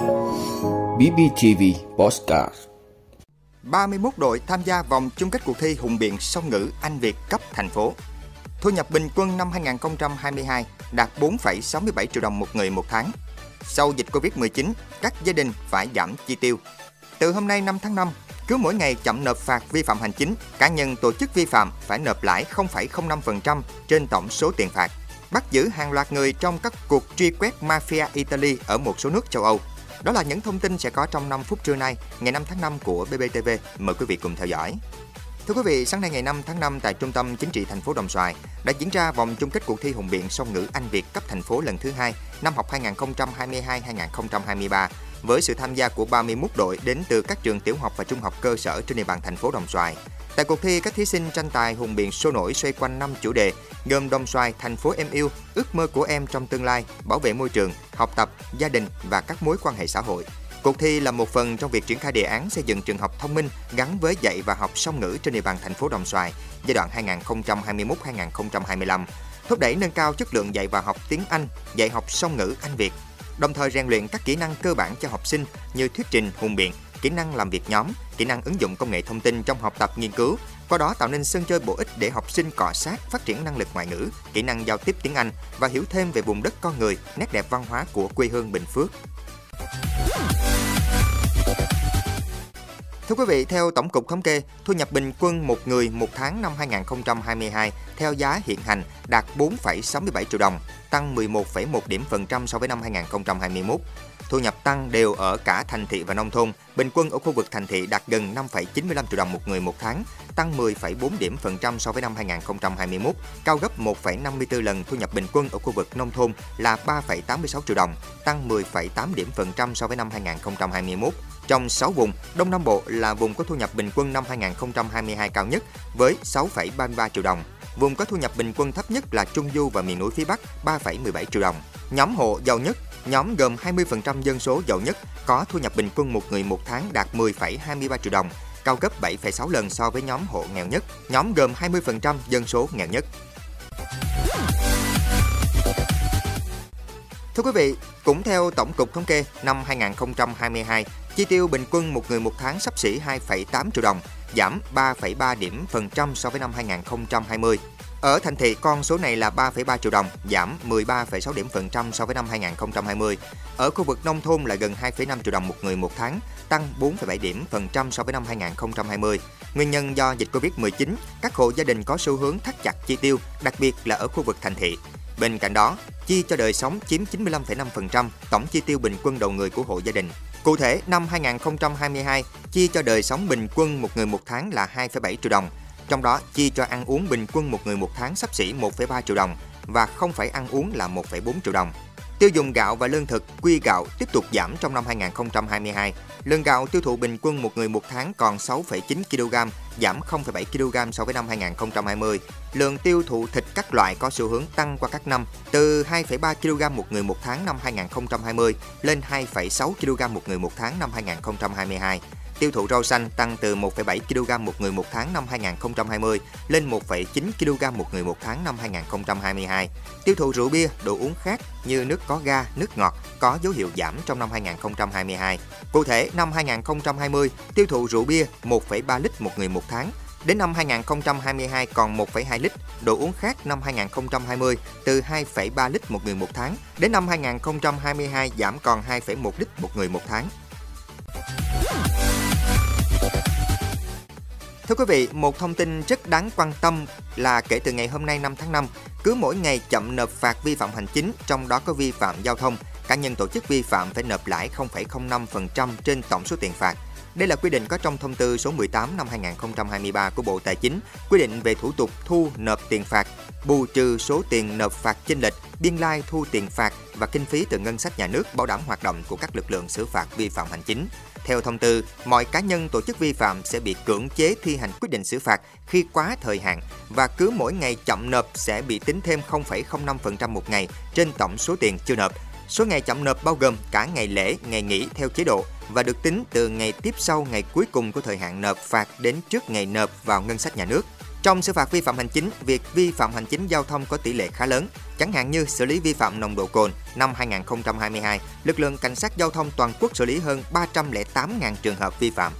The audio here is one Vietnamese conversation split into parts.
BBTV Postcard 31 đội tham gia vòng chung kết cuộc thi hùng biện song ngữ Anh Việt cấp thành phố. Thu nhập bình quân năm 2022 đạt 4,67 triệu đồng một người một tháng. Sau dịch Covid-19, các gia đình phải giảm chi tiêu. Từ hôm nay 5 tháng 5, cứ mỗi ngày chậm nộp phạt vi phạm hành chính, cá nhân tổ chức vi phạm phải nộp lãi 0,05% trên tổng số tiền phạt. Bắt giữ hàng loạt người trong các cuộc truy quét mafia Italy ở một số nước châu Âu. Đó là những thông tin sẽ có trong 5 phút trưa nay, ngày 5 tháng 5 của BBTV. Mời quý vị cùng theo dõi. Thưa quý vị, sáng nay ngày 5 tháng 5 tại Trung tâm Chính trị thành phố Đồng Xoài đã diễn ra vòng chung kết cuộc thi hùng biện song ngữ Anh Việt cấp thành phố lần thứ hai năm học 2022-2023 với sự tham gia của 31 đội đến từ các trường tiểu học và trung học cơ sở trên địa bàn thành phố Đồng Xoài. Tại cuộc thi, các thí sinh tranh tài hùng biện sôi nổi xoay quanh 5 chủ đề gồm Đồng Xoài, thành phố em yêu, ước mơ của em trong tương lai, bảo vệ môi trường, học tập, gia đình và các mối quan hệ xã hội. Cuộc thi là một phần trong việc triển khai đề án xây dựng trường học thông minh gắn với dạy và học song ngữ trên địa bàn thành phố Đồng Xoài giai đoạn 2021-2025, thúc đẩy nâng cao chất lượng dạy và học tiếng Anh, dạy học song ngữ Anh Việt, đồng thời rèn luyện các kỹ năng cơ bản cho học sinh như thuyết trình, hùng biện, kỹ năng làm việc nhóm, kỹ năng ứng dụng công nghệ thông tin trong học tập nghiên cứu, qua đó tạo nên sân chơi bổ ích để học sinh cọ sát, phát triển năng lực ngoại ngữ, kỹ năng giao tiếp tiếng Anh và hiểu thêm về vùng đất con người, nét đẹp văn hóa của quê hương Bình Phước. Thưa quý vị, theo Tổng cục Thống kê, thu nhập bình quân một người một tháng năm 2022 theo giá hiện hành đạt 4,67 triệu đồng, tăng 11,1 điểm phần trăm so với năm 2021. Thu nhập tăng đều ở cả thành thị và nông thôn. Bình quân ở khu vực thành thị đạt gần 5,95 triệu đồng một người một tháng, tăng 10,4 điểm phần trăm so với năm 2021, cao gấp 1,54 lần thu nhập bình quân ở khu vực nông thôn là 3,86 triệu đồng, tăng 10,8 điểm phần trăm so với năm 2021. Trong 6 vùng, Đông Nam Bộ là vùng có thu nhập bình quân năm 2022 cao nhất với 6,33 triệu đồng. Vùng có thu nhập bình quân thấp nhất là Trung Du và miền núi phía Bắc 3,17 triệu đồng. Nhóm hộ giàu nhất, nhóm gồm 20% dân số giàu nhất có thu nhập bình quân một người một tháng đạt 10,23 triệu đồng, cao gấp 7,6 lần so với nhóm hộ nghèo nhất, nhóm gồm 20% dân số nghèo nhất. Thưa quý vị, cũng theo Tổng cục Thống kê, năm 2022, chi tiêu bình quân một người một tháng sắp xỉ 2,8 triệu đồng, giảm 3,3 điểm phần trăm so với năm 2020. Ở thành thị, con số này là 3,3 triệu đồng, giảm 13,6 điểm phần trăm so với năm 2020. Ở khu vực nông thôn là gần 2,5 triệu đồng một người một tháng, tăng 4,7 điểm phần trăm so với năm 2020. Nguyên nhân do dịch Covid-19, các hộ gia đình có xu hướng thắt chặt chi tiêu, đặc biệt là ở khu vực thành thị. Bên cạnh đó, chi cho đời sống chiếm 95,5% tổng chi tiêu bình quân đầu người của hộ gia đình. Cụ thể, năm 2022, chi cho đời sống bình quân một người một tháng là 2,7 triệu đồng, trong đó chi cho ăn uống bình quân một người một tháng sắp xỉ 1,3 triệu đồng và không phải ăn uống là 1,4 triệu đồng. Tiêu dùng gạo và lương thực, quy gạo tiếp tục giảm trong năm 2022. Lượng gạo tiêu thụ bình quân một người một tháng còn 6,9 kg, giảm 0,7 kg so với năm 2020. Lượng tiêu thụ thịt các loại có xu hướng tăng qua các năm, từ 2,3 kg một người một tháng năm 2020 lên 2,6 kg một người một tháng năm 2022. Tiêu thụ rau xanh tăng từ 1,7 kg một người một tháng năm 2020 lên 1,9 kg một người một tháng năm 2022. Tiêu thụ rượu bia, đồ uống khác như nước có ga, nước ngọt có dấu hiệu giảm trong năm 2022. Cụ thể, năm 2020, tiêu thụ rượu bia 1,3 lít một người một tháng, Đến năm 2022 còn 1,2 lít, đồ uống khác năm 2020 từ 2,3 lít một người một tháng, đến năm 2022 giảm còn 2,1 lít một người một tháng. Thưa quý vị, một thông tin rất đáng quan tâm là kể từ ngày hôm nay 5 tháng 5, cứ mỗi ngày chậm nộp phạt vi phạm hành chính, trong đó có vi phạm giao thông, cá nhân tổ chức vi phạm phải nộp lãi 0,05% trên tổng số tiền phạt. Đây là quy định có trong thông tư số 18 năm 2023 của Bộ Tài chính, quy định về thủ tục thu nộp tiền phạt, bù trừ số tiền nộp phạt chênh lệch, biên lai thu tiền phạt và kinh phí từ ngân sách nhà nước bảo đảm hoạt động của các lực lượng xử phạt vi phạm hành chính. Theo thông tư, mọi cá nhân tổ chức vi phạm sẽ bị cưỡng chế thi hành quyết định xử phạt khi quá thời hạn và cứ mỗi ngày chậm nộp sẽ bị tính thêm 0,05% một ngày trên tổng số tiền chưa nộp. Số ngày chậm nộp bao gồm cả ngày lễ, ngày nghỉ theo chế độ và được tính từ ngày tiếp sau ngày cuối cùng của thời hạn nộp phạt đến trước ngày nộp vào ngân sách nhà nước. Trong xử phạt vi phạm hành chính, việc vi phạm hành chính giao thông có tỷ lệ khá lớn. Chẳng hạn như xử lý vi phạm nồng độ cồn năm 2022, lực lượng cảnh sát giao thông toàn quốc xử lý hơn 308.000 trường hợp vi phạm.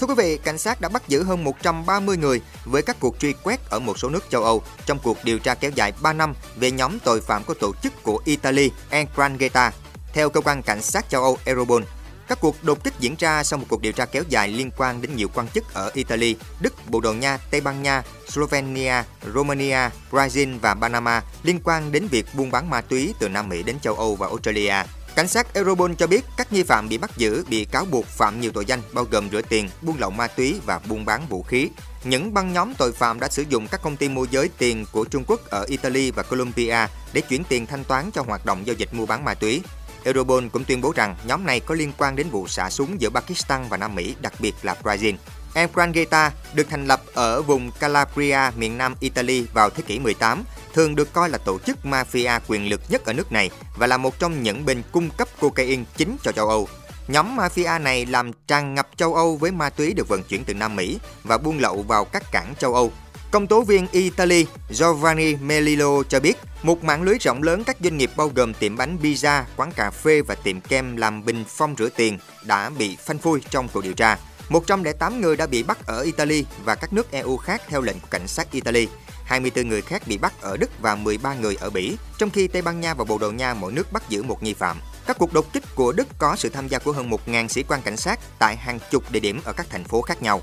Thưa quý vị, cảnh sát đã bắt giữ hơn 130 người với các cuộc truy quét ở một số nước châu Âu trong cuộc điều tra kéo dài 3 năm về nhóm tội phạm có tổ chức của Italy, Ndrangheta. Theo cơ quan cảnh sát châu Âu Europol, các cuộc đột kích diễn ra sau một cuộc điều tra kéo dài liên quan đến nhiều quan chức ở Italy, Đức, Bồ Đào Nha, Tây Ban Nha, Slovenia, Romania, Brazil và Panama liên quan đến việc buôn bán ma túy từ Nam Mỹ đến châu Âu và Australia. Cảnh sát Europol cho biết các nghi phạm bị bắt giữ bị cáo buộc phạm nhiều tội danh bao gồm rửa tiền, buôn lậu ma túy và buôn bán vũ khí. Những băng nhóm tội phạm đã sử dụng các công ty môi giới tiền của Trung Quốc ở Italy và Colombia để chuyển tiền thanh toán cho hoạt động giao dịch mua bán ma túy. Europol cũng tuyên bố rằng nhóm này có liên quan đến vụ xả súng giữa Pakistan và Nam Mỹ, đặc biệt là Brazil. Embrangheta được thành lập ở vùng Calabria, miền nam Italy vào thế kỷ 18, thường được coi là tổ chức mafia quyền lực nhất ở nước này và là một trong những bên cung cấp cocaine chính cho châu Âu. Nhóm mafia này làm tràn ngập châu Âu với ma túy được vận chuyển từ Nam Mỹ và buôn lậu vào các cảng châu Âu. Công tố viên Italy Giovanni Melillo cho biết, một mạng lưới rộng lớn các doanh nghiệp bao gồm tiệm bánh pizza, quán cà phê và tiệm kem làm bình phong rửa tiền đã bị phanh phui trong cuộc điều tra. 108 người đã bị bắt ở Italy và các nước EU khác theo lệnh của cảnh sát Italy. 24 người khác bị bắt ở Đức và 13 người ở Bỉ, trong khi Tây Ban Nha và Bồ Đào Nha mỗi nước bắt giữ một nghi phạm. Các cuộc đột kích của Đức có sự tham gia của hơn 1.000 sĩ quan cảnh sát tại hàng chục địa điểm ở các thành phố khác nhau.